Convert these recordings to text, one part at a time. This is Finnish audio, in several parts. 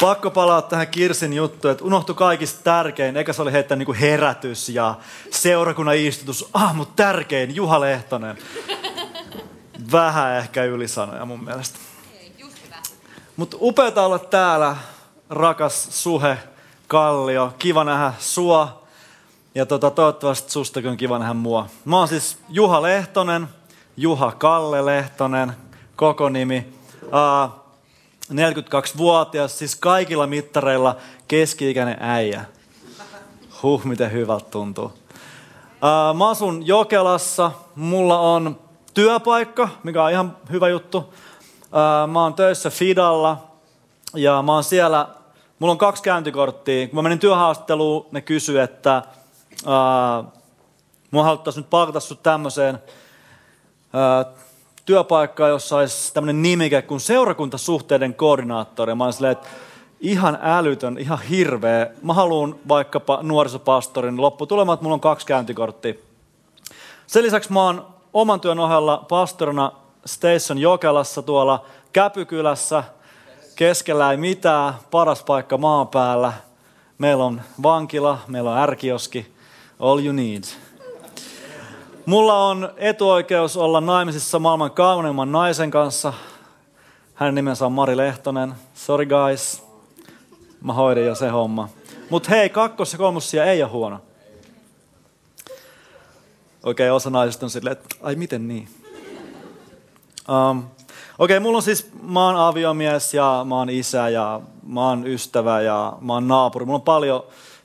Pakko palaa tähän Kirsin juttuun, että unohtui kaikista tärkein. Eikä se oli heittänyt niin herätys ja seurakunnan istutus. Ah, mutta tärkein, Juha Lehtonen. Vähän ehkä ylisanoja mun mielestä. Mutta upeata olla täällä, rakas Suhe, Kallio. Kiva nähdä sua. Ja tota, toivottavasti sustakin on kiva nähdä mua. Mä oon siis Juha Lehtonen, Juha Kalle Lehtonen, koko nimi. Uh, 42-vuotias, siis kaikilla mittareilla keski-ikäinen äijä. Huh, miten hyvältä tuntuu. Mä asun Jokelassa, mulla on työpaikka, mikä on ihan hyvä juttu. Mä oon töissä Fidalla ja mä oon siellä, mulla on kaksi käyntikorttia. Kun mä menin työhaastatteluun, ne kysyi, että mua haluttaisiin nyt palkata sut tämmöiseen työpaikkaa, jossa olisi tämmöinen nimike kuin seurakuntasuhteiden koordinaattori. Mä olin että ihan älytön, ihan hirveä. Mä haluan vaikkapa nuorisopastorin lopputulemaan, että mulla on kaksi käyntikorttia. Sen lisäksi mä oon oman työn ohella pastorina Station Jokelassa tuolla Käpykylässä. Keskellä ei mitään, paras paikka maan päällä. Meillä on vankila, meillä on ärkioski, all you need. Mulla on etuoikeus olla naimisissa maailman kauneimman naisen kanssa. Hänen nimensä on Mari Lehtonen. Sorry guys. Mä hoidin jo se homma. Mut hei, kakkos- ja kolmossia ei ole huono. Okei, okay, osa naisista on silleen, että ai miten niin? Um, Okei, okay, mulla on siis, mä oon aviomies ja mä oon isä ja mä oon ystävä ja mä oon naapuri. Mulla on paljon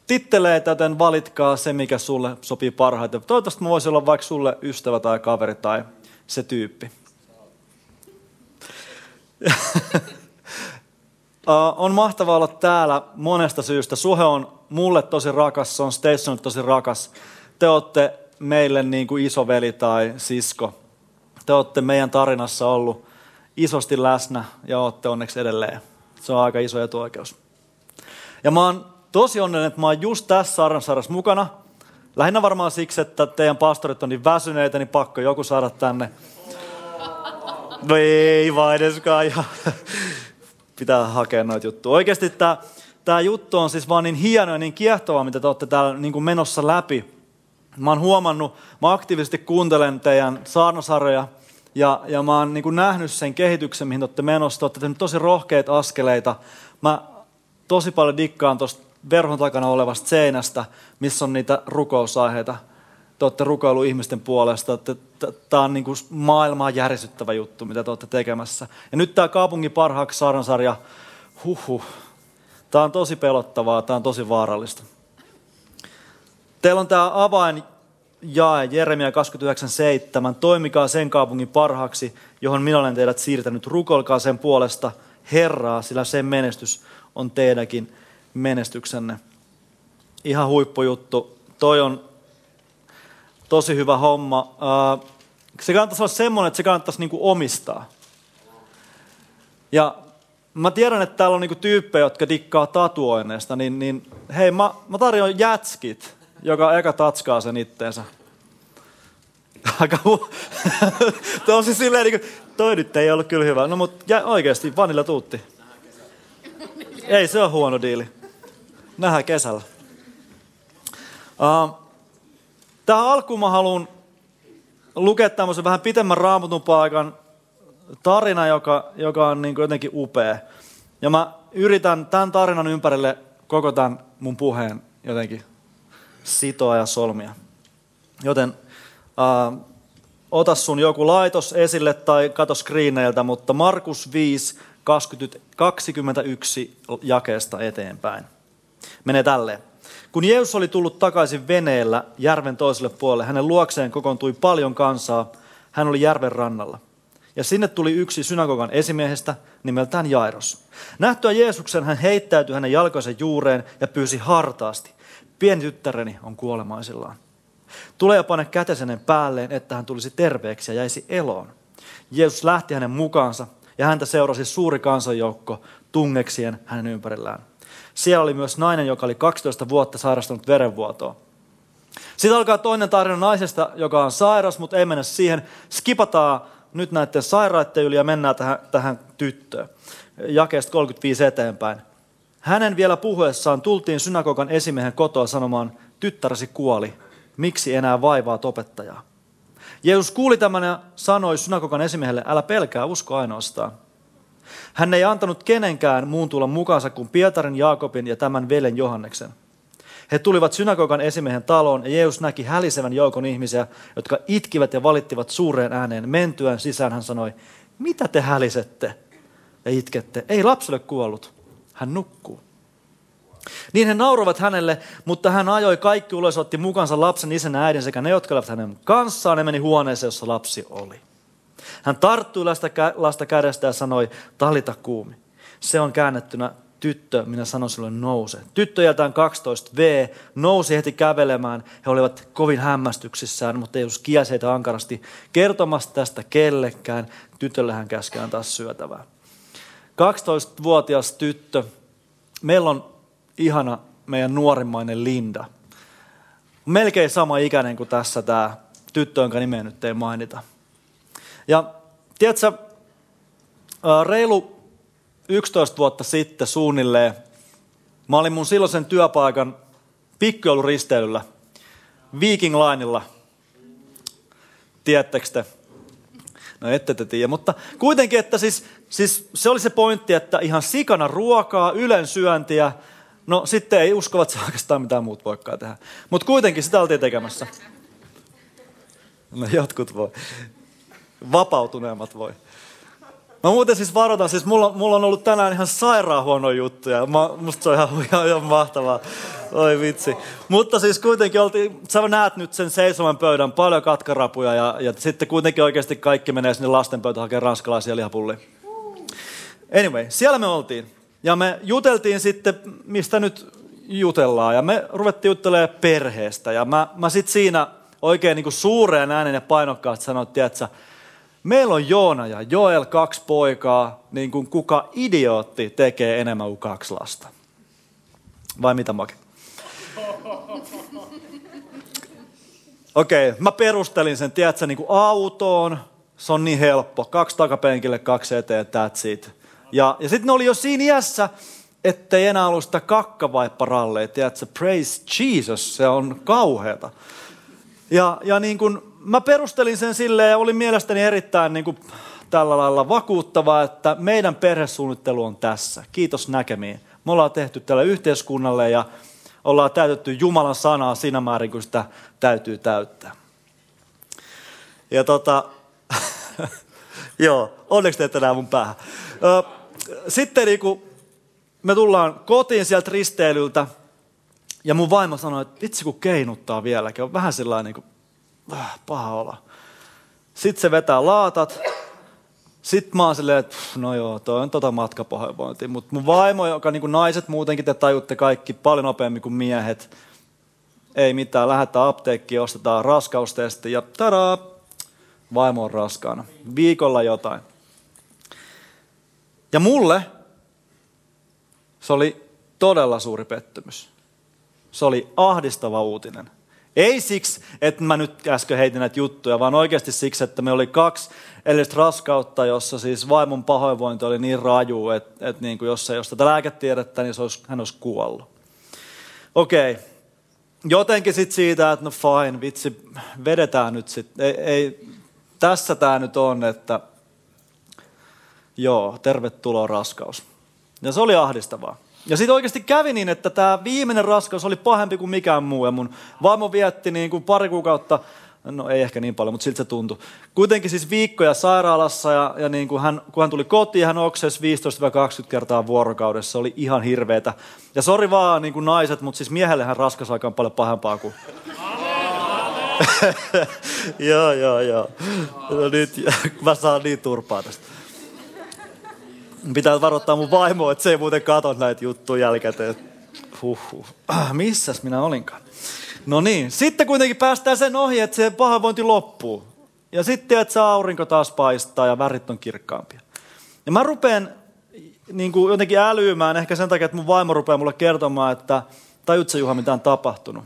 titteleitä, joten valitkaa se, mikä sulle sopii parhaiten. Toivottavasti mä voisin olla vaikka sulle ystävä tai kaveri tai se tyyppi. on mahtavaa olla täällä monesta syystä. Suhe on mulle tosi rakas, se on Stationille tosi rakas. Te olette meille niin kuin isoveli tai sisko. Te olette meidän tarinassa ollut isosti läsnä ja olette onneksi edelleen. Se on aika iso etuoikeus. Ja mä oon tosi onnellinen, että mä oon just tässä saarnansarjassa mukana. Lähinnä varmaan siksi, että teidän pastorit on niin väsyneitä, niin pakko joku saada tänne. No ei vaan edeskaan. Ja pitää hakea noita juttuja. Oikeasti tämä, tämä juttu on siis vaan niin hieno ja niin kiehtova, mitä te olette täällä niin kuin menossa läpi. Mä oon huomannut, mä aktiivisesti kuuntelen teidän saarnasarjoja ja, ja mä oon niin kuin nähnyt sen kehityksen, mihin te olette menossa. Te olette tosi rohkeita askeleita. Mä tosi paljon dikkaan tuosta verhon takana olevasta seinästä, missä on niitä rukousaiheita. Te olette rukoillut ihmisten puolesta. Tämä on niin kuin maailmaa järisyttävä juttu, mitä te olette tekemässä. Ja nyt tämä kaupungin parhaaksi saarnasarja, huhu, tämä on tosi pelottavaa, tämä on tosi vaarallista. Teillä on tämä avain jae Jeremia 29.7. Toimikaa sen kaupungin parhaaksi, johon minä olen teidät siirtänyt. Rukolkaa sen puolesta Herraa, sillä sen menestys on teidänkin menestyksenne. Ihan huippujuttu. Toi on tosi hyvä homma. Se kannattaisi olla semmoinen, että se kannattaisi niinku omistaa. Ja mä tiedän, että täällä on niinku tyyppejä, jotka dikkaa tatuoinneista, niin, niin hei, mä, mä tarjoan jätskit, joka eka tatskaa sen itteensä. Aika hu... Tosi silleen, niin kuin, toi nyt ei ollut kyllä hyvä. No mutta oikeasti, vanilla tuutti. Ei se ole huono diili. Nähdään kesällä. Tähän alkuun mä haluan lukea tämmöisen vähän pitemmän raamatun paikan tarina, joka, joka on niin jotenkin upea. Ja mä yritän tämän tarinan ympärille koko tämän mun puheen jotenkin sitoa ja solmia. Joten uh, ota sun joku laitos esille tai kato screeneiltä, mutta Markus 5, 21 jakeesta eteenpäin menee tälleen. Kun Jeesus oli tullut takaisin veneellä järven toiselle puolelle, hänen luokseen kokoontui paljon kansaa. Hän oli järven rannalla. ja sinne tuli yksi synagogan esimiehestä nimeltään Jairos. Nähtyä Jeesuksen hän heittäytyi hänen jalkojensa juureen ja pyysi hartaasti. Pieni tyttäreni on kuolemaisillaan. Tule ja pane kätesenen päälleen, että hän tulisi terveeksi ja jäisi eloon. Jeesus lähti hänen mukaansa ja häntä seurasi suuri kansanjoukko tungeksien hänen ympärillään. Siellä oli myös nainen, joka oli 12 vuotta sairastunut verenvuotoa. Sitten alkaa toinen tarina naisesta, joka on sairas, mutta ei mennä siihen. Skipataan nyt näiden sairaiden yli ja mennään tähän, tähän tyttöön. Jakeesta 35 eteenpäin. Hänen vielä puhuessaan tultiin synagogan esimiehen kotoa sanomaan, tyttäresi kuoli, miksi enää vaivaa opettajaa? Jeesus kuuli tämän ja sanoi synagogan esimiehelle, älä pelkää, usko ainoastaan. Hän ei antanut kenenkään muun tulla mukaansa kuin Pietarin, Jaakobin ja tämän velen Johanneksen. He tulivat synagogan esimiehen taloon ja Jeesus näki hälisevän joukon ihmisiä, jotka itkivät ja valittivat suureen ääneen. Mentyään sisään hän sanoi, mitä te hälisette ja itkette? Ei lapselle kuollut, hän nukkuu. Niin he nauroivat hänelle, mutta hän ajoi kaikki ulos, otti mukansa lapsen isän äidin sekä ne, jotka olivat hänen kanssaan, ja meni huoneeseen, jossa lapsi oli. Hän tarttui lasta, lasta kädestä ja sanoi, talita kuumi. Se on käännettynä, tyttö, minä sanon sinulle nouse. Tyttö jätään 12V nousi heti kävelemään. He olivat kovin hämmästyksissään, mutta Jeesus kiesi heitä ankarasti kertomasta tästä kellekään. Tytölle hän käskään taas syötävää. 12-vuotias tyttö. Meillä on ihana meidän nuorimmainen Linda. Melkein sama ikäinen kuin tässä tämä tyttö, jonka nimeä nyt ei mainita. Ja tiedätkö, reilu 11 vuotta sitten suunnilleen, mä olin mun silloisen työpaikan pikkujouluristeilyllä Viking Lineilla. Tiedättekö te? No ette te tiedä, mutta kuitenkin, että siis, siis se oli se pointti, että ihan sikana ruokaa, ylen syöntiä, no sitten ei uskovat se oikeastaan mitään muut voikaan tehdä. Mutta kuitenkin sitä oltiin tekemässä. No jotkut voi. Vapautuneemmat voi. Mä muuten siis varoitan, siis mulla, mulla on ollut tänään ihan sairaan huono juttuja. Mä, musta se on ihan, ihan, ihan mahtavaa. Oi vitsi. Mutta siis kuitenkin oltiin, sä näet nyt sen seisoman pöydän, paljon katkarapuja ja, ja sitten kuitenkin oikeasti kaikki menee sinne lastenpöytä hakemaan ranskalaisia lihapullia. Anyway, siellä me oltiin. Ja me juteltiin sitten, mistä nyt jutellaan. Ja me ruvettiin juttelemaan perheestä. Ja mä, mä sitten siinä oikein niin kuin suureen äänen ja painokkaasti sanoin, että Meillä on Joona ja Joel kaksi poikaa, niin kuin kuka idiootti tekee enemmän kuin kaksi lasta. Vai mitä Make? Okei, okay, mä perustelin sen, tiedätkö, niin kuin autoon, se on niin helppo. Kaksi takapenkille, kaksi eteen, that's it. Ja, ja sitten ne oli jo siinä iässä, ettei enää ollut sitä kakkavaipparalleja, tiedätkö, praise Jesus, se on kauheata. Ja, ja niin kuin mä perustelin sen silleen ja oli mielestäni erittäin niin kuin tällä lailla vakuuttavaa, että meidän perhesuunnittelu on tässä. Kiitos näkemiin. Me ollaan tehty tällä yhteiskunnalle ja ollaan täytetty Jumalan sanaa siinä määrin, kun sitä täytyy täyttää. Ja tota, joo, onneksi te ette näe mun päähän. Sitten niin kuin me tullaan kotiin sieltä risteilyltä, ja mun vaimo sanoi, että vitsi kun keinuttaa vieläkin, on vähän sellainen niin paha olla. Sitten se vetää laatat. Sitten mä oon silleen, että no joo, toi on tota matkapahoinvointia. Mutta mun vaimo, joka niin kuin naiset muutenkin, te tajutte kaikki paljon nopeammin kuin miehet. Ei mitään, lähdetään apteekkiin, ostetaan raskaustesti ja tadaa, vaimo on raskaana. Viikolla jotain. Ja mulle se oli todella suuri pettymys. Se oli ahdistava uutinen. Ei siksi, että mä nyt äsken heitin näitä juttuja, vaan oikeasti siksi, että me oli kaksi edellistä raskautta, jossa siis vaimon pahoinvointi oli niin raju, että, että niin kuin jos ei olisi tätä lääketiedettä, niin se olisi, hän olisi kuollut. Okei. Okay. Jotenkin sitten siitä, että no fine, vitsi, vedetään nyt sitten. Ei, ei, tässä tämä nyt on, että joo, tervetuloa raskaus. Ja se oli ahdistavaa. Ja sitten oikeasti kävi niin, että tämä viimeinen raskaus oli pahempi kuin mikään muu. Ja mun vaimo vietti niin kuin pari kuukautta, no ei ehkä niin paljon, mutta siltä se tuntui. Kuitenkin siis viikkoja sairaalassa ja, ja niin kuin hän, kun hän tuli kotiin, hän oksesi 15-20 kertaa vuorokaudessa. Se oli ihan hirveetä. Ja sori vaan niin kuin naiset, mutta siis miehellehän raskasaika on paljon pahempaa kuin... joo, joo, joo. No nyt mä saan niin turpaa tästä. Pitää varoittaa mun vaimoa, että se ei muuten katso näitä juttuja jälkikäteen. Huhhuh. Ah, missäs minä olinkaan? No niin, sitten kuitenkin päästään sen ohi, että se pahoinvointi loppuu. Ja sitten, että se aurinko taas paistaa ja värit on kirkkaampia. Ja mä rupean niin kuin jotenkin älyymään, ehkä sen takia, että mun vaimo rupeaa mulle kertomaan, että tajut sä Juha, mitä on tapahtunut.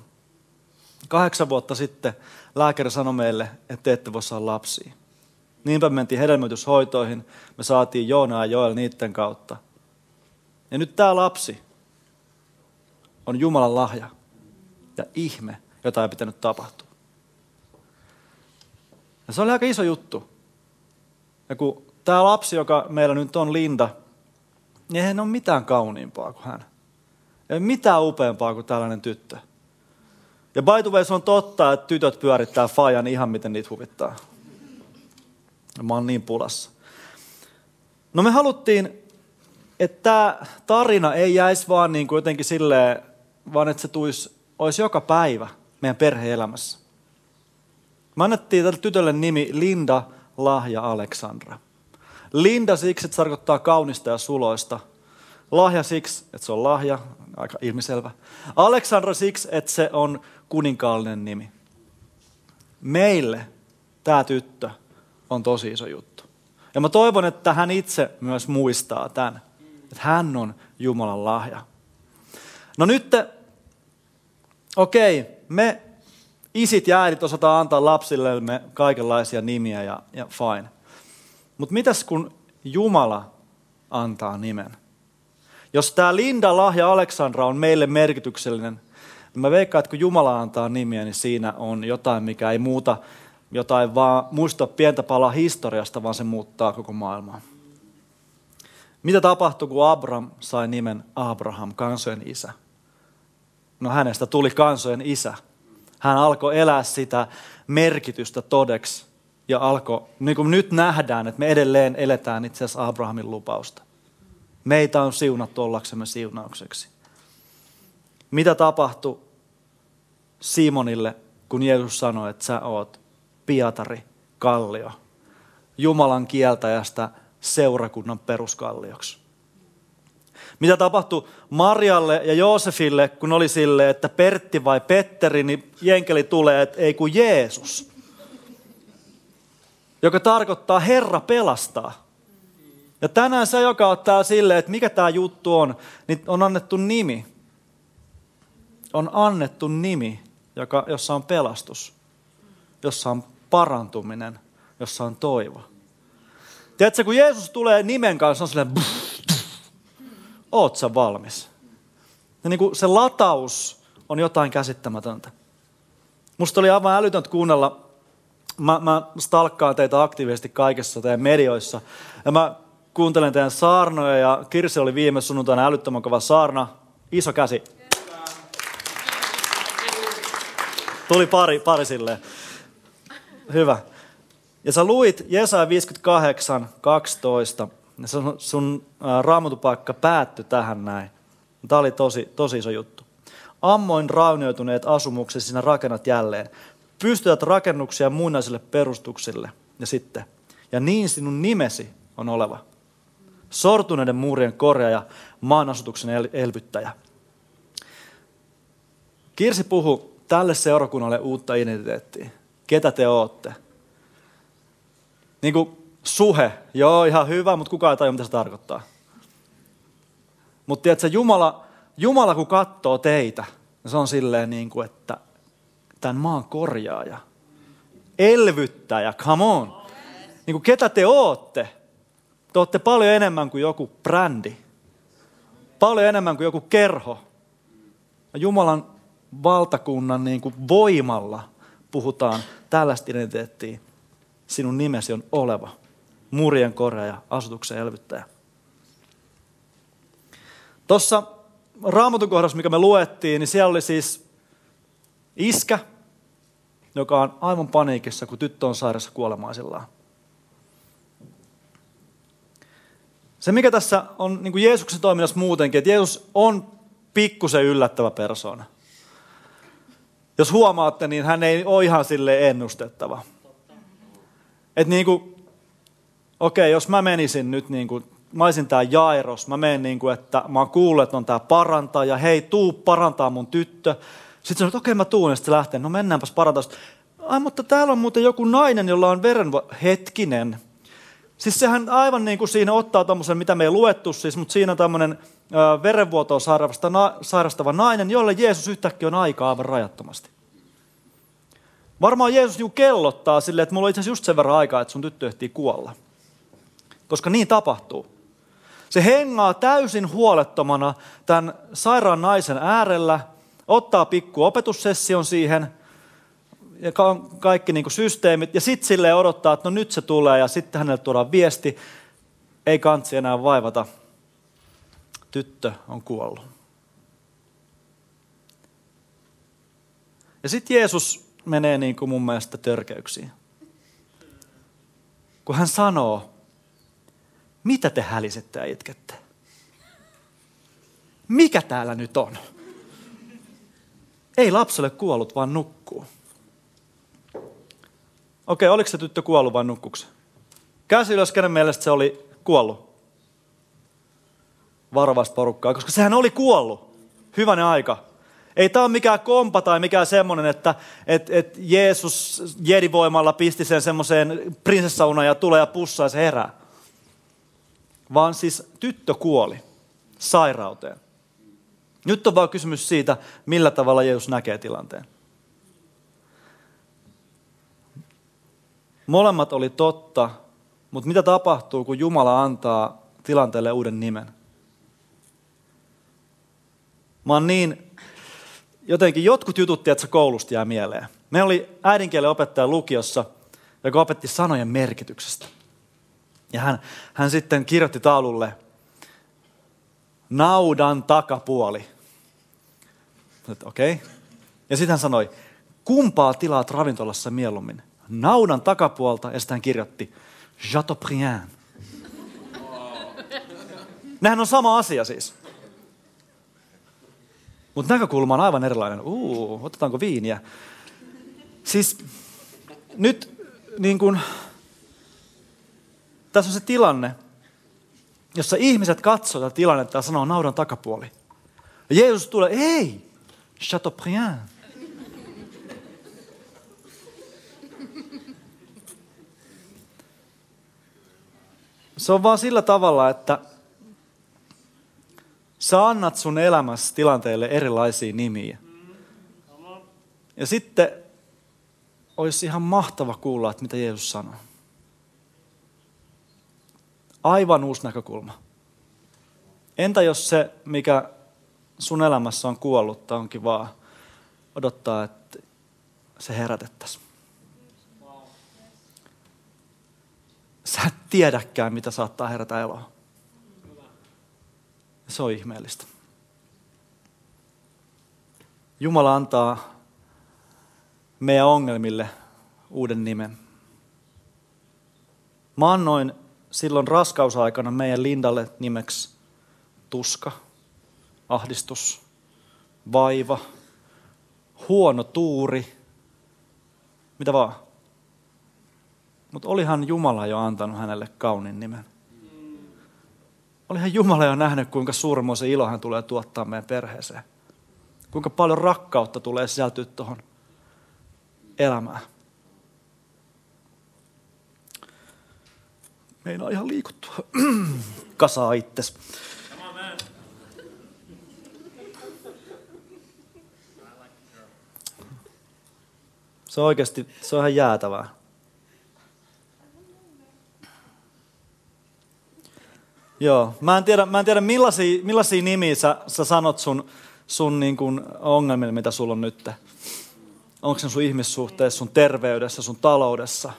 Kahdeksan vuotta sitten lääkäri sanoi meille, että te ette voi saada lapsia. Niinpä me mentiin hedelmöityshoitoihin, me saatiin Joona ja Joel niiden kautta. Ja nyt tämä lapsi on Jumalan lahja ja ihme, jota ei pitänyt tapahtua. Ja se oli aika iso juttu. Ja kun tämä lapsi, joka meillä nyt on Linda, niin eihän ole mitään kauniimpaa kuin hän. Ei mitään upeampaa kuin tällainen tyttö. Ja by the way, se on totta, että tytöt pyörittää fajan ihan miten niitä huvittaa. Mä oon niin pulassa. No me haluttiin, että tämä tarina ei jäisi vaan niin kuin jotenkin silleen, vaan että se tuisi, olisi joka päivä meidän perheelämässä. Me annettiin tälle tytölle nimi Linda Lahja Aleksandra. Linda siksi, että se tarkoittaa kaunista ja suloista. Lahja siksi, että se on lahja, aika ilmiselvä. Aleksandra siksi, että se on kuninkaallinen nimi. Meille tämä tyttö on tosi iso juttu. Ja mä toivon, että hän itse myös muistaa tämän, että hän on Jumalan lahja. No nyt, okei, okay, me isit ja äidit osataan antaa lapsillemme kaikenlaisia nimiä ja, ja fine. Mutta mitäs kun Jumala antaa nimen? Jos tämä Linda, Lahja, Aleksandra on meille merkityksellinen, niin mä veikkaan, että kun Jumala antaa nimiä, niin siinä on jotain, mikä ei muuta jotain vaan muista pientä palaa historiasta, vaan se muuttaa koko maailmaa. Mitä tapahtui, kun Abraham sai nimen Abraham, kansojen isä? No hänestä tuli kansojen isä. Hän alkoi elää sitä merkitystä todeksi ja alkoi, niin kuin nyt nähdään, että me edelleen eletään itse asiassa Abrahamin lupausta. Meitä on siunattu ollaksemme siunaukseksi. Mitä tapahtui Simonille, kun Jeesus sanoi, että sä oot Pietari Kallio, Jumalan kieltäjästä seurakunnan peruskallioksi? Mitä tapahtui Marjalle ja Joosefille, kun oli sille, että Pertti vai Petteri, niin jenkeli tulee, että ei kuin Jeesus. Joka tarkoittaa Herra pelastaa. Ja tänään se, joka ottaa sille, että mikä tämä juttu on, niin on annettu nimi. On annettu nimi, joka, jossa on pelastus, jossa on parantuminen, jossa on toivo. Tiedätkö, kun Jeesus tulee nimen kanssa, on silleen, oot sä valmis? Ja niin kuin se lataus on jotain käsittämätöntä. Musta oli aivan älytöntä kuunnella, mä, mä stalkkaan teitä aktiivisesti kaikessa teidän medioissa, ja mä kuuntelen teidän saarnoja, ja Kirsi oli viime sunnuntaina älyttömän kova saarna, iso käsi. Tuli pari, pari silleen. Hyvä. Ja sä luit Jesaja 58, 12, ja sun, sun raamatupaikka päättyi tähän näin. Tämä oli tosi, tosi iso juttu. Ammoin raunioituneet asumuksesi sinä rakennat jälleen. Pystytät rakennuksia muinaisille perustuksille. Ja sitten, ja niin sinun nimesi on oleva. Sortuneiden muurien korjaaja, maan asutuksen elvyttäjä. Kirsi puhu tälle seurakunnalle uutta identiteettiä. Ketä te ootte? Niin kuin suhe, joo ihan hyvä, mutta kukaan ei tajua, mitä se tarkoittaa. Mutta tiedätkö, Jumala, Jumala kun katsoo teitä, niin se on silleen niin kuin, että tämän maan korjaaja, elvyttäjä, come on. Niin kuin ketä te ootte? Te ootte paljon enemmän kuin joku brändi. Paljon enemmän kuin joku kerho. Jumalan valtakunnan niin kuin voimalla puhutaan tällaista identiteettiä. Sinun nimesi on oleva murien korjaaja, asutuksen elvyttäjä. Tuossa raamatun kohdassa, mikä me luettiin, niin siellä oli siis iskä, joka on aivan paniikissa, kun tyttö on sairaassa kuolemaisillaan. Se, mikä tässä on niin kuin Jeesuksen toiminnassa muutenkin, että Jeesus on pikkusen yllättävä persona. Jos huomaatte, niin hän ei ole ihan sille ennustettava. Että niin kuin, okei, jos mä menisin nyt niin kuin, mä olisin tää Jairos, mä menen niin kuin, että mä oon kuullut, että on tää parantaja, hei, tuu parantaa mun tyttö. Sitten sanoin, että okei, mä tuun, ja sitten lähtee, no mennäänpäs parantaa. Ai, mutta täällä on muuten joku nainen, jolla on veren... Hetkinen. Siis sehän aivan niin kuin siinä ottaa tuommoisen, mitä me ei luettu siis, mutta siinä on tämmöinen verenvuotoa sairastava nainen, jolle Jeesus yhtäkkiä on aikaa aivan rajattomasti. Varmaan Jeesus juu kellottaa silleen, että mulla on itse asiassa just sen verran aikaa, että sun tyttö ehtii kuolla. Koska niin tapahtuu. Se hengaa täysin huolettomana tämän sairaan naisen äärellä, ottaa pikku opetussession siihen, ja kaikki niin kuin systeemit, ja sitten sille odottaa, että no nyt se tulee, ja sitten hänelle tuodaan viesti, ei kantsi enää vaivata, tyttö on kuollut. Ja sitten Jeesus menee niin kuin mun mielestä törkeyksiin. Kun hän sanoo, mitä te hälisette ja itkette? Mikä täällä nyt on? Ei lapselle kuollut, vaan nukkuu. Okei, oliko se tyttö kuollut vai nukkuksi? Käsi ylös, kenen mielestä se oli kuollut? Varovasta porukkaa, koska sehän oli kuollut. Hyvänen aika. Ei tämä ole mikään kompa tai mikään semmoinen, että et, et Jeesus jedivoimalla pisti sen semmoiseen prinsessaunaan ja tulee ja pussaa ja se herää. Vaan siis tyttö kuoli sairauteen. Nyt on vaan kysymys siitä, millä tavalla Jeesus näkee tilanteen. Molemmat oli totta, mutta mitä tapahtuu, kun Jumala antaa tilanteelle uuden nimen? Mä oon niin, jotenkin jotkut jutut, tiedätkö, koulusta jää mieleen. Me oli äidinkielen opettaja lukiossa, joka opetti sanojen merkityksestä. Ja hän, hän sitten kirjoitti taululle naudan takapuoli. Okei. Okay. Ja sitten hän sanoi, kumpaa tilaat ravintolassa mieluummin? Naudan takapuolta ja sitten hän kirjoitti Chateaubriand. Nämähän on sama asia siis. Mutta näkökulma on aivan erilainen. Uu, otetaanko viiniä? Siis nyt niin kun, tässä on se tilanne, jossa ihmiset katsovat tätä tilannetta ja sanoo naudan takapuoli. Ja Jeesus tulee, ei, Chateaubriand. Se on vaan sillä tavalla, että sä annat sun elämässä tilanteelle erilaisia nimiä. Ja sitten olisi ihan mahtava kuulla, että mitä Jeesus sanoo. Aivan uusi näkökulma. Entä jos se, mikä sun elämässä on kuollut, onkin vaan odottaa, että se herätettäisiin. Sä et tiedäkään, mitä saattaa herätä eloa. Se on ihmeellistä. Jumala antaa meidän ongelmille uuden nimen. Mä annoin silloin raskausaikana meidän Lindalle nimeksi tuska, ahdistus, vaiva, huono tuuri, mitä vaan. Mutta olihan Jumala jo antanut hänelle kaunin nimen. Olihan Jumala jo nähnyt, kuinka suurmoisen ilo hän tulee tuottaa meidän perheeseen. Kuinka paljon rakkautta tulee sisältyä tuohon elämään. Meinaa ihan liikuttua. Kasaa itses. Se on oikeasti, se on ihan jäätävää. Joo, mä en tiedä, mä en tiedä millaisia, millaisia nimiä sä, sä sanot sun, sun niin kuin ongelmille, mitä sulla on nyt. Onko se sun ihmissuhteessa, sun terveydessä, sun taloudessa?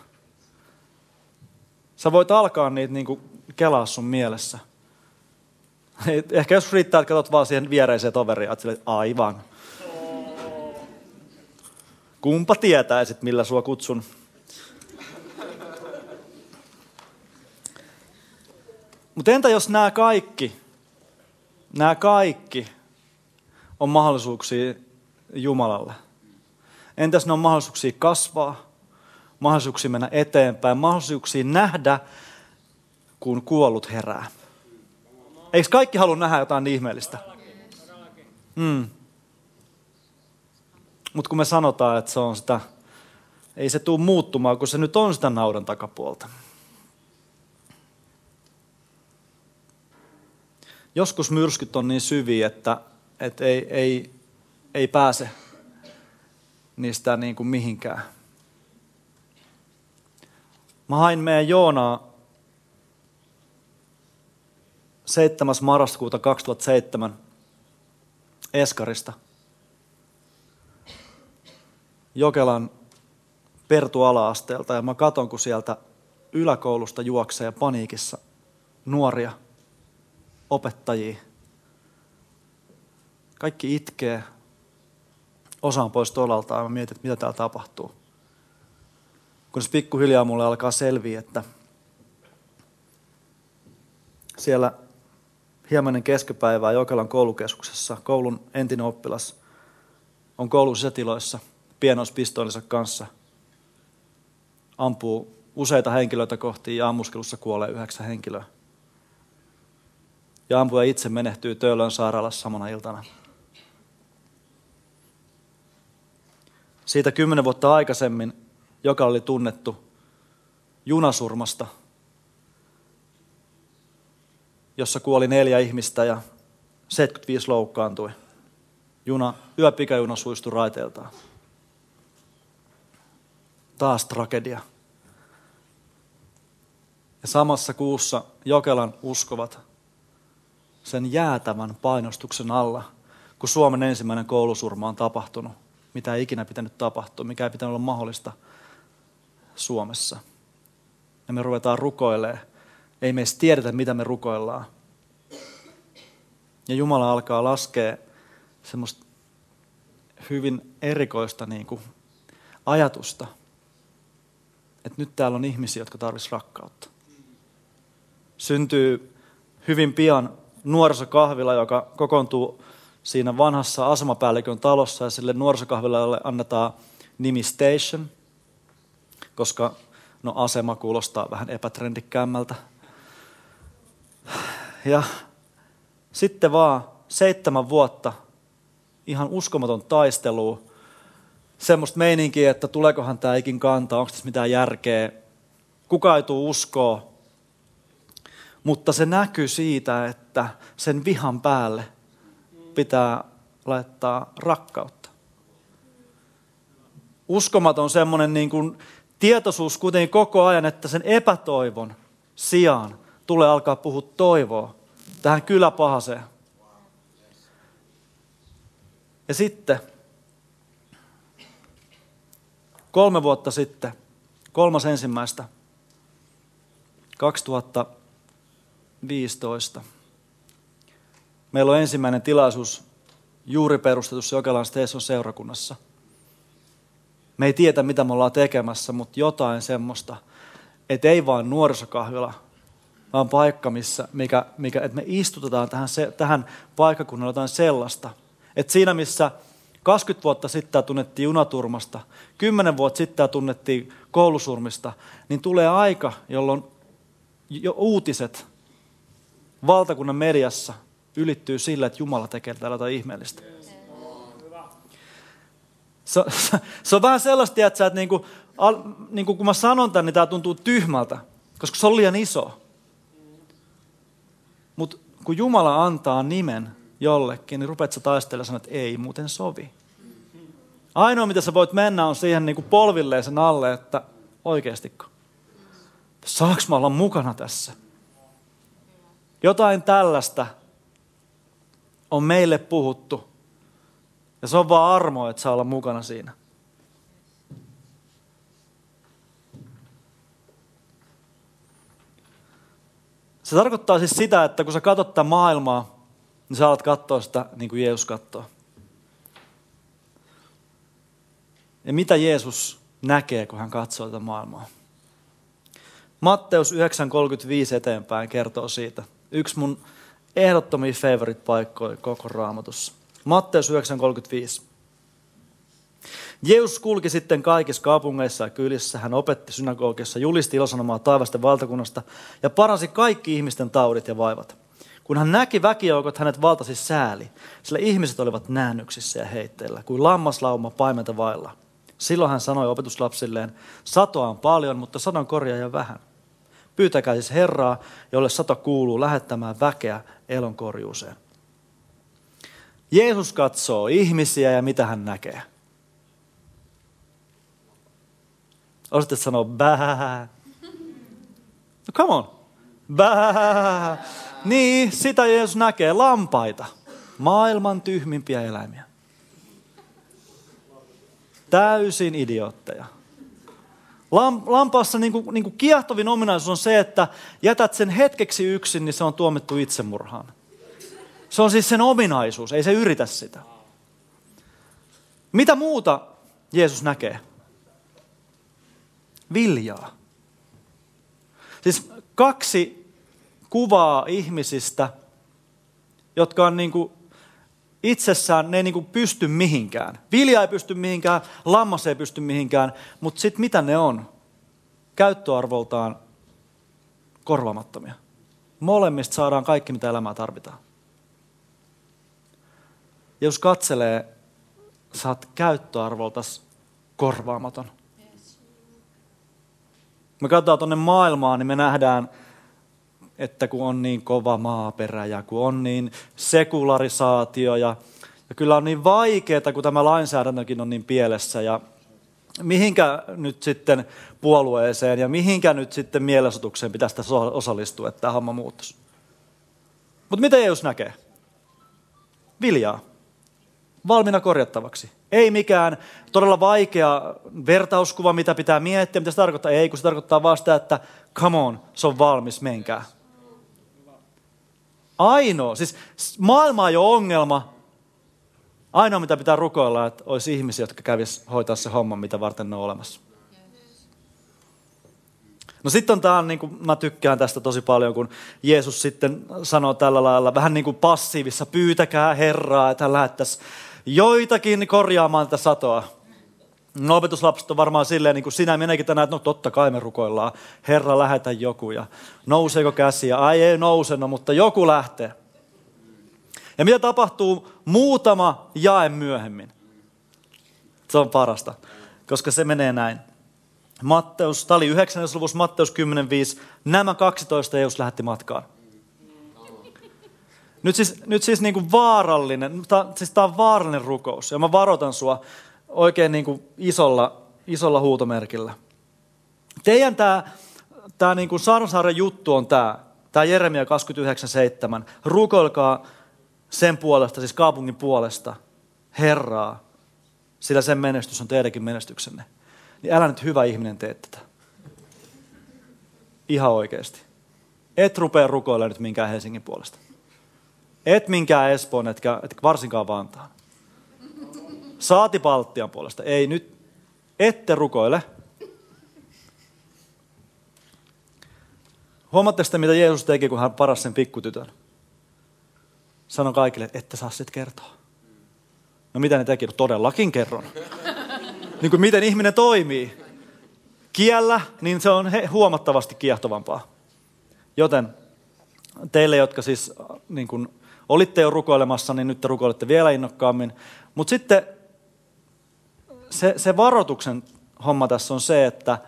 Sä voit alkaa niitä niin kuin kelaa sun mielessä. Ehkä jos riittää, että katsot vaan siihen viereiseen toveriin, että aivan. Kumpa tietää sit, millä sua kutsun Mutta entä jos nämä kaikki, nämä kaikki on mahdollisuuksia Jumalalle? Entäs ne on mahdollisuuksia kasvaa, mahdollisuuksia mennä eteenpäin, mahdollisuuksia nähdä, kun kuollut herää. Eikö kaikki halua nähdä jotain ihmeellistä? Mm. Mutta kun me sanotaan, että se on sitä, ei se tule muuttumaan, kun se nyt on sitä naudan takapuolta. Joskus myrskyt on niin syviä, että, että ei, ei, ei pääse niistä niin kuin mihinkään. Mä hain meidän Joonaa 7. marraskuuta 2007 Eskarista. Jokelan Pertu ala-asteelta ja mä katon, kun sieltä yläkoulusta juoksee paniikissa nuoria opettajia. Kaikki itkee, osa on pois tolalta ja mä mietin, että mitä täällä tapahtuu. Kun pikkuhiljaa mulle alkaa selviä, että siellä hieman keskipäivää Jokelan koulukeskuksessa koulun entinen oppilas on koulun sisätiloissa pienoispistoolinsa kanssa. Ampuu useita henkilöitä kohti ja ammuskelussa kuolee yhdeksän henkilöä. Ja ampuja itse menehtyy Töölön sairaalassa samana iltana. Siitä kymmenen vuotta aikaisemmin, joka oli tunnettu junasurmasta, jossa kuoli neljä ihmistä ja 75 loukkaantui. Juna, yöpikajuna suistui raiteeltaan. Taas tragedia. Ja samassa kuussa Jokelan uskovat sen jäätävän painostuksen alla, kun Suomen ensimmäinen koulusurma on tapahtunut, mitä ei ikinä pitänyt tapahtua, mikä ei pitänyt olla mahdollista Suomessa. Ja me ruvetaan rukoilemaan. Ei me edes tiedetä, mitä me rukoillaan. Ja Jumala alkaa laskea semmoista hyvin erikoista niin kuin ajatusta, että nyt täällä on ihmisiä, jotka tarvitsisivat rakkautta. Syntyy hyvin pian nuorisokahvila, joka kokoontuu siinä vanhassa asemapäällikön talossa ja sille nuorisokahvilalle annetaan nimi Station, koska no asema kuulostaa vähän epätrendikkäämmältä. Ja sitten vaan seitsemän vuotta ihan uskomaton taistelu, semmoista meininkiä, että tuleekohan tämä ikin kantaa, onko tässä mitään järkeä, kuka ei tule uskoa. Mutta se näkyy siitä, että sen vihan päälle pitää laittaa rakkautta. Uskomaton semmoinen niin kuin tietoisuus kuitenkin koko ajan, että sen epätoivon sijaan tulee alkaa puhua toivoa tähän kyläpahaseen. Ja sitten kolme vuotta sitten, kolmas ensimmäistä, 2015, meillä on ensimmäinen tilaisuus juuri perustetussa Jokelan Station seurakunnassa. Me ei tiedä, mitä me ollaan tekemässä, mutta jotain semmoista, että ei vain nuorisokahvila, vaan paikka, missä, mikä, mikä, että me istutetaan tähän, se, tähän paikkakunnalle jotain sellaista. Että siinä, missä 20 vuotta sitten tunnettiin junaturmasta, 10 vuotta sitten tunnettiin koulusurmista, niin tulee aika, jolloin jo uutiset valtakunnan mediassa ylittyy sillä, että Jumala tekee täällä jotain ihmeellistä. Se, se, on vähän sellaista, että, että niin kuin, niin kuin kun mä sanon tämän, niin tämä tuntuu tyhmältä, koska se on liian iso. Mutta kun Jumala antaa nimen jollekin, niin rupeat sä taistelemaan että ei muuten sovi. Ainoa, mitä sä voit mennä, on siihen niin kuin polvilleen sen alle, että oikeastiko. Saaks mä olla mukana tässä? Jotain tällaista on meille puhuttu. Ja se on vaan armo, että saa olla mukana siinä. Se tarkoittaa siis sitä, että kun sä katsot tätä maailmaa, niin sä alat katsoa sitä niin kuin Jeesus katsoo. Ja mitä Jeesus näkee, kun hän katsoo tätä maailmaa? Matteus 9.35 eteenpäin kertoo siitä. Yksi mun ehdottomia favorite paikkoja koko raamatussa. Matteus 9.35. Jeesus kulki sitten kaikissa kaupungeissa ja kylissä. Hän opetti synagogissa, julisti ilosanomaa taivasten valtakunnasta ja paransi kaikki ihmisten taudit ja vaivat. Kun hän näki väkijoukot, hänet valtasi sääli, sillä ihmiset olivat näännyksissä ja heitteillä, kuin lammaslauma paimenta vailla. Silloin hän sanoi opetuslapsilleen, satoa on paljon, mutta sadon korjaaja vähän. Pyytäkää siis Herraa, jolle sato kuuluu lähettämään väkeä elonkorjuuseen. Jeesus katsoo ihmisiä ja mitä hän näkee? Osaatte sanoa bää. No come on. Bää. Niin, sitä Jeesus näkee. Lampaita. Maailman tyhmimpiä eläimiä. Täysin idiootteja. Lampaassa niin kuin, niin kuin kiehtovin ominaisuus on se, että jätät sen hetkeksi yksin, niin se on tuomittu itsemurhaan. Se on siis sen ominaisuus, ei se yritä sitä. Mitä muuta Jeesus näkee? Viljaa. Siis kaksi kuvaa ihmisistä, jotka on niin kuin itsessään, ne ei niin pysty mihinkään. Vilja ei pysty mihinkään, lammas ei pysty mihinkään, mutta sitten mitä ne on? Käyttöarvoltaan korvaamattomia. Molemmista saadaan kaikki, mitä elämää tarvitaan. Ja jos katselee, saat käyttöarvoltas korvaamaton. Me katsotaan tuonne maailmaan, niin me nähdään, että kun on niin kova maaperä ja kun on niin sekularisaatio ja, ja kyllä on niin vaikeaa, kun tämä lainsäädäntökin on niin pielessä ja mihinkä nyt sitten puolueeseen ja mihinkä nyt sitten mielenosoitukseen pitäisi tässä osallistua, että tämä homma muuttuisi. Mutta mitä Jeesus näkee? Viljaa valmiina korjattavaksi. Ei mikään todella vaikea vertauskuva, mitä pitää miettiä, mitä se tarkoittaa. Ei, kun se tarkoittaa vasta, että come on, se on valmis, menkää. Ainoa, siis maailma on jo ongelma. Ainoa, mitä pitää rukoilla, että olisi ihmisiä, jotka kävis hoitaa se homma, mitä varten ne on olemassa. No sitten on tämä, niin kuin, mä tykkään tästä tosi paljon, kun Jeesus sitten sanoo tällä lailla, vähän niin kuin passiivissa, pyytäkää Herraa, että hän lähettäisi joitakin korjaamaan tätä satoa. No, opetuslapset on varmaan silleen, niin kuin sinä menekin tänään, että no totta kai me rukoillaan. Herra, lähetä joku. Ja nouseeko käsiä? Ai ei nouse, no, mutta joku lähtee. Ja mitä tapahtuu muutama jae myöhemmin? Se on parasta, koska se menee näin. Matteus, tämä oli 9. luvussa Matteus 10.5. Nämä 12 Jeesus lähetti matkaan. Nyt siis, nyt siis niin kuin vaarallinen, tämä, siis tämä on vaarallinen rukous. Ja mä varoitan sua oikein niin kuin isolla, isolla huutomerkillä. Teidän tämä, tämä niin kuin Sarsaaren juttu on tämä, tämä Jeremia 29.7. Rukoilkaa sen puolesta, siis kaupungin puolesta, Herraa, sillä sen menestys on teidänkin menestyksenne. Niin älä nyt hyvä ihminen tee tätä. Ihan oikeasti. Et rupea rukoilemaan nyt minkään Helsingin puolesta. Et minkään Espoon, etkä, etkä varsinkaan Vantaan. Saati Baltian puolesta. Ei nyt, ette rukoile. Huomaatte sitä, mitä Jeesus teki, kun hän parasi sen pikkutytön? Sano kaikille, että saa sitten kertoa. No mitä ne teki? No, todellakin kerron. Niin kuin miten ihminen toimii. Kiellä, niin se on huomattavasti kiehtovampaa. Joten teille, jotka siis niin kuin olitte jo rukoilemassa, niin nyt te rukoilette vielä innokkaammin. Mutta sitten se, se varoituksen homma tässä on se, että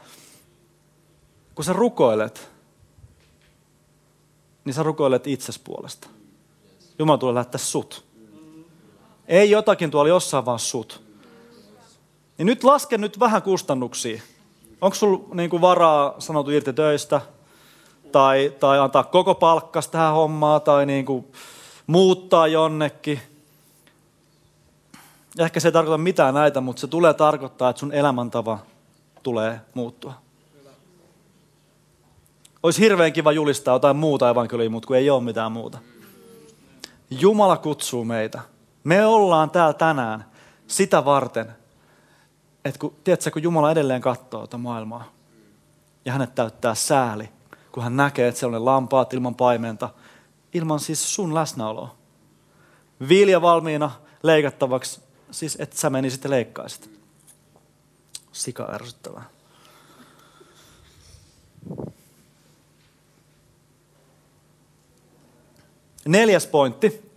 kun sä rukoilet, niin sä rukoilet itses puolesta. Jumala tulee lähettää sut. Ei jotakin tuolla jossain, vaan sut. Niin nyt laske nyt vähän kustannuksia. Onko sulla niinku varaa sanotu irti töistä? Tai, tai antaa koko palkkas tähän hommaan? Tai niinku, muuttaa jonnekin. Ehkä se ei tarkoita mitään näitä, mutta se tulee tarkoittaa, että sun elämäntava tulee muuttua. Olisi hirveän kiva julistaa jotain muuta evankeliumia, mutta kun ei ole mitään muuta. Jumala kutsuu meitä. Me ollaan täällä tänään sitä varten, että kun, tiedätkö, kun Jumala edelleen katsoo tätä maailmaa ja hänet täyttää sääli, kun hän näkee, että siellä on lampaat ilman paimenta – ilman siis sun läsnäoloa. Vilja valmiina leikattavaksi, siis että sä menisit ja leikkaisit. sika ärsyttävää. Neljäs pointti.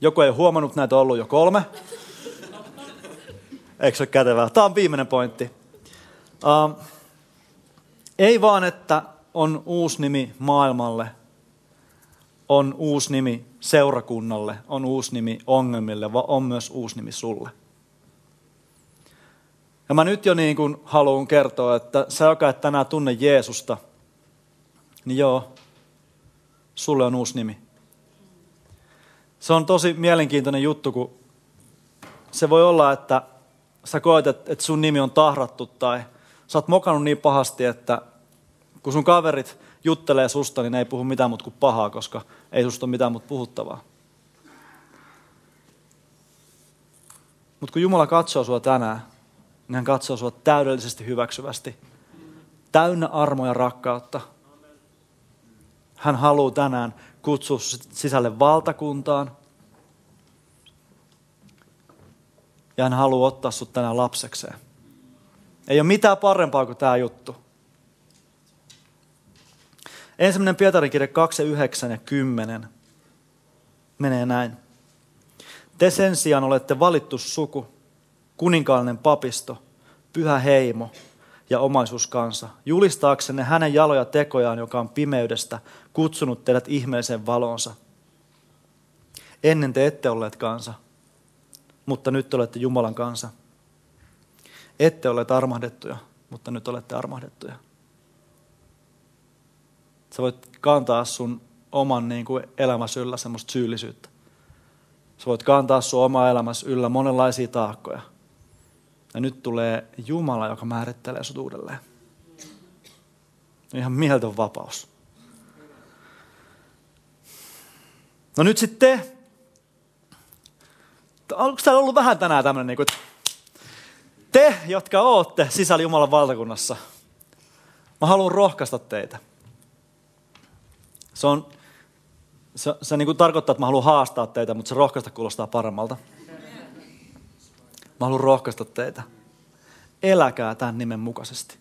Joku ei huomannut, näitä on ollut jo kolme. Eikö se ole kätevää? Tämä on viimeinen pointti. Uh, ei vaan, että on uusi nimi maailmalle, on uusi nimi seurakunnalle, on uusi nimi ongelmille, vaan on myös uusi nimi sulle. Ja mä nyt jo niin kuin haluan kertoa, että sä, joka et tänään tunne Jeesusta, niin joo, sulle on uusi nimi. Se on tosi mielenkiintoinen juttu, kun se voi olla, että sä koet, että sun nimi on tahrattu tai sä oot mokannut niin pahasti, että kun sun kaverit juttelee susta, niin ne ei puhu mitään muuta kuin pahaa, koska ei susta ole mitään muuta puhuttavaa. Mutta kun Jumala katsoo sua tänään, niin hän katsoo sua täydellisesti hyväksyvästi. Täynnä armoja rakkautta. Hän haluaa tänään kutsua sisälle valtakuntaan. Ja hän haluaa ottaa sut tänään lapsekseen. Ei ole mitään parempaa kuin tämä juttu. Ensimmäinen Pietarin kirja 2, 9 ja 10 menee näin. Te sen sijaan olette valittu suku, kuninkaallinen papisto, pyhä heimo ja omaisuuskansa, julistaaksenne hänen jaloja tekojaan, joka on pimeydestä kutsunut teidät ihmeelliseen valonsa. Ennen te ette olleet kansa, mutta nyt olette Jumalan kansa. Ette olleet armahdettuja, mutta nyt olette armahdettuja. Sä voit kantaa sun oman niin kuin elämässä yllä semmoista syyllisyyttä. Sä voit kantaa sun oma elämässä yllä monenlaisia taakkoja. Ja nyt tulee Jumala, joka määrittelee sut uudelleen. Ihan mieltön vapaus. No nyt sitten te. Onko täällä ollut vähän tänään tämmöinen, niin kuin, te, jotka ootte sisällä Jumalan valtakunnassa, mä haluan rohkaista teitä. Se, on, se, se niin kuin tarkoittaa, että mä haluan haastaa teitä, mutta se rohkaista kuulostaa paremmalta. Mä haluan rohkaista teitä. Eläkää tämän nimen mukaisesti.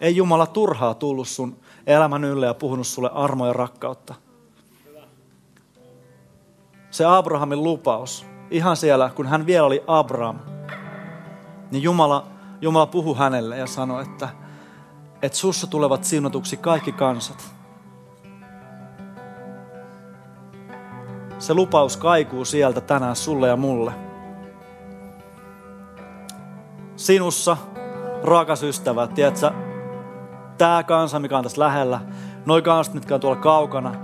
Ei Jumala turhaa tullut sun elämän ylle ja puhunut sulle armoja ja rakkautta. Se Abrahamin lupaus, ihan siellä, kun hän vielä oli Abraham, niin Jumala, Jumala puhui hänelle ja sanoi, että, että sussa tulevat siunatuksi kaikki kansat. Se lupaus kaikuu sieltä tänään sulle ja mulle. Sinussa, rakas ystävä, tiedätkö, tämä kansa, mikä on tässä lähellä, noi kansat, mitkä on tuolla kaukana,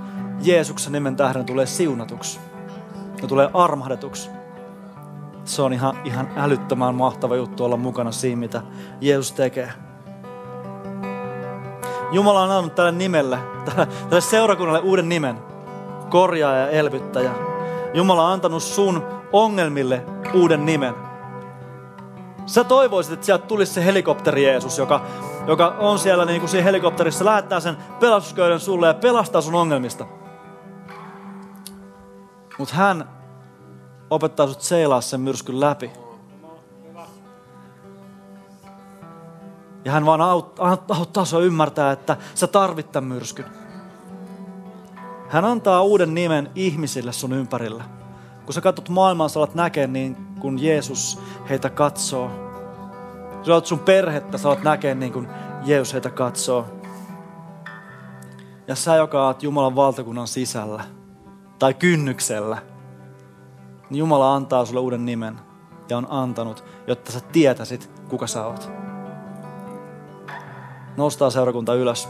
Jeesuksen nimen tähden tulee siunatuksi. Ne tulee armahdetuksi. Se on ihan, ihan älyttömän mahtava juttu olla mukana siinä, mitä Jeesus tekee. Jumala on annanut tälle nimelle, tälle seurakunnalle uuden nimen korjaaja ja elvyttäjä. Jumala on antanut sun ongelmille uuden nimen. Sä toivoisit, että sieltä tulisi se helikopteri Jeesus, joka, joka on siellä niin kuin siinä helikopterissa, lähettää sen pelastusköyden sulle ja pelastaa sun ongelmista. Mutta hän opettaa sut seilaa sen myrskyn läpi. Ja hän vaan auttaa sua ymmärtää, että sä tarvit tämän myrskyn. Hän antaa uuden nimen ihmisille sun ympärillä. Kun sä katsot maailmaa, sä alat näkee niin kun Jeesus heitä katsoo. Sä olet sun perhettä, sä alat näkee niin kun Jeesus heitä katsoo. Ja sä, joka oot Jumalan valtakunnan sisällä tai kynnyksellä, niin Jumala antaa sulle uuden nimen ja on antanut, jotta sä tietäisit, kuka sä oot. Nostaa seurakunta ylös.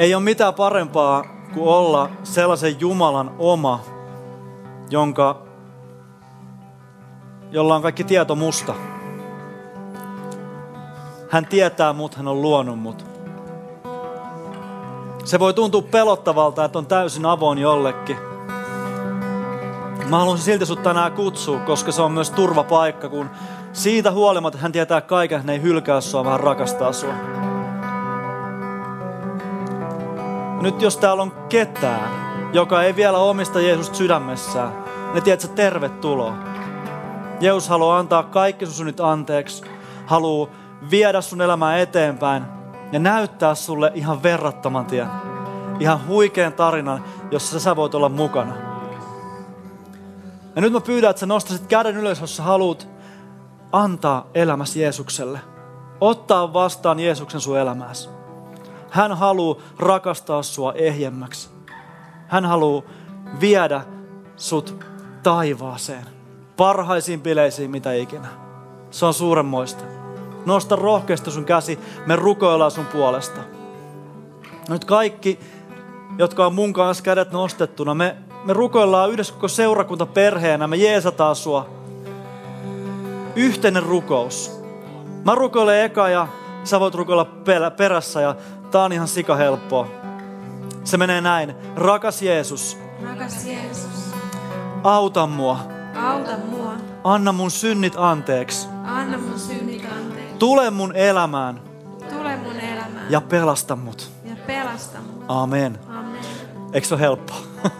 Ei ole mitään parempaa kuin olla sellaisen Jumalan oma, jonka, jolla on kaikki tieto musta. Hän tietää mut, hän on luonut mut. Se voi tuntua pelottavalta, että on täysin avoin jollekin. Mä haluaisin silti sut tänään kutsua, koska se on myös turvapaikka, kun siitä huolimatta hän tietää kaiken, hän ei hylkää sua, vaan rakastaa sua. Nyt jos täällä on ketään, joka ei vielä omista Jeesusta sydämessään, ne tiedät, että tervetuloa. Jeesus haluaa antaa kaikki sun synnit anteeksi, haluaa viedä sun elämää eteenpäin ja näyttää sulle ihan verrattoman tien. Ihan huikean tarinan, jossa sä voit olla mukana. Ja nyt mä pyydän, että sä nostasit käden ylös, jos sä haluat antaa elämäsi Jeesukselle. Ottaa vastaan Jeesuksen sun elämääsi. Hän haluaa rakastaa sua ehjemmäksi. Hän haluaa viedä sut taivaaseen. Parhaisiin bileisiin mitä ikinä. Se on suuremmoista. Nosta rohkeasti sun käsi, me rukoillaan sun puolesta. Nyt kaikki, jotka on mun kanssa kädet nostettuna, me, me rukoillaan yhdessä koko seurakunta perheenä, me jeesataan sua. Yhteinen rukous. Mä rukoilen eka ja sä voit rukoilla perässä ja tää on ihan sika helppoa. Se menee näin. Rakas Jeesus. Rakas Jeesus. Auta mua. Auta mua. Anna mun synnit anteeksi. Anna mun synnit anteeksi. Tule mun elämään. Tule mun elämään. Ja pelasta mut. Ja pelasta mut. Amen. Amen. Eikö se ole helppoa?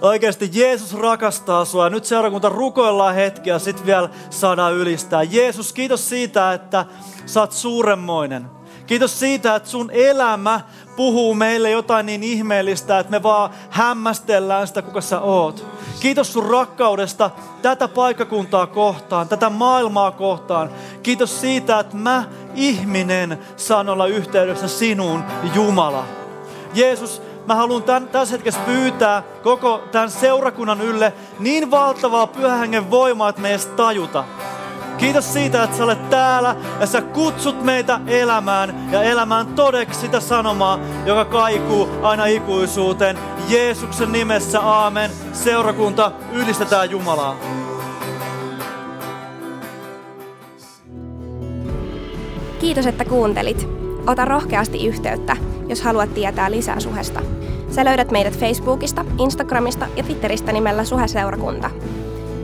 Oikeasti Jeesus rakastaa sua. Nyt seurakunta rukoillaan hetki ja sitten vielä saadaan ylistää. Jeesus, kiitos siitä, että sä oot suuremmoinen. Kiitos siitä, että sun elämä puhuu meille jotain niin ihmeellistä, että me vaan hämmästellään sitä, kuka sä oot. Kiitos sun rakkaudesta tätä paikkakuntaa kohtaan, tätä maailmaa kohtaan. Kiitos siitä, että mä ihminen saan olla yhteydessä sinuun, Jumala. Jeesus, mä haluan tämän, tässä hetkessä pyytää koko tämän seurakunnan ylle niin valtavaa pyhähengen voimaa, että me edes tajuta. Kiitos siitä, että sä olet täällä ja sä kutsut meitä elämään ja elämään todeksi sitä sanomaa, joka kaikuu aina ikuisuuteen. Jeesuksen nimessä, aamen. Seurakunta, ylistetään Jumalaa. Kiitos, että kuuntelit. Ota rohkeasti yhteyttä, jos haluat tietää lisää suhesta. Sä löydät meidät Facebookista, Instagramista ja Twitteristä nimellä Suhe-seurakunta.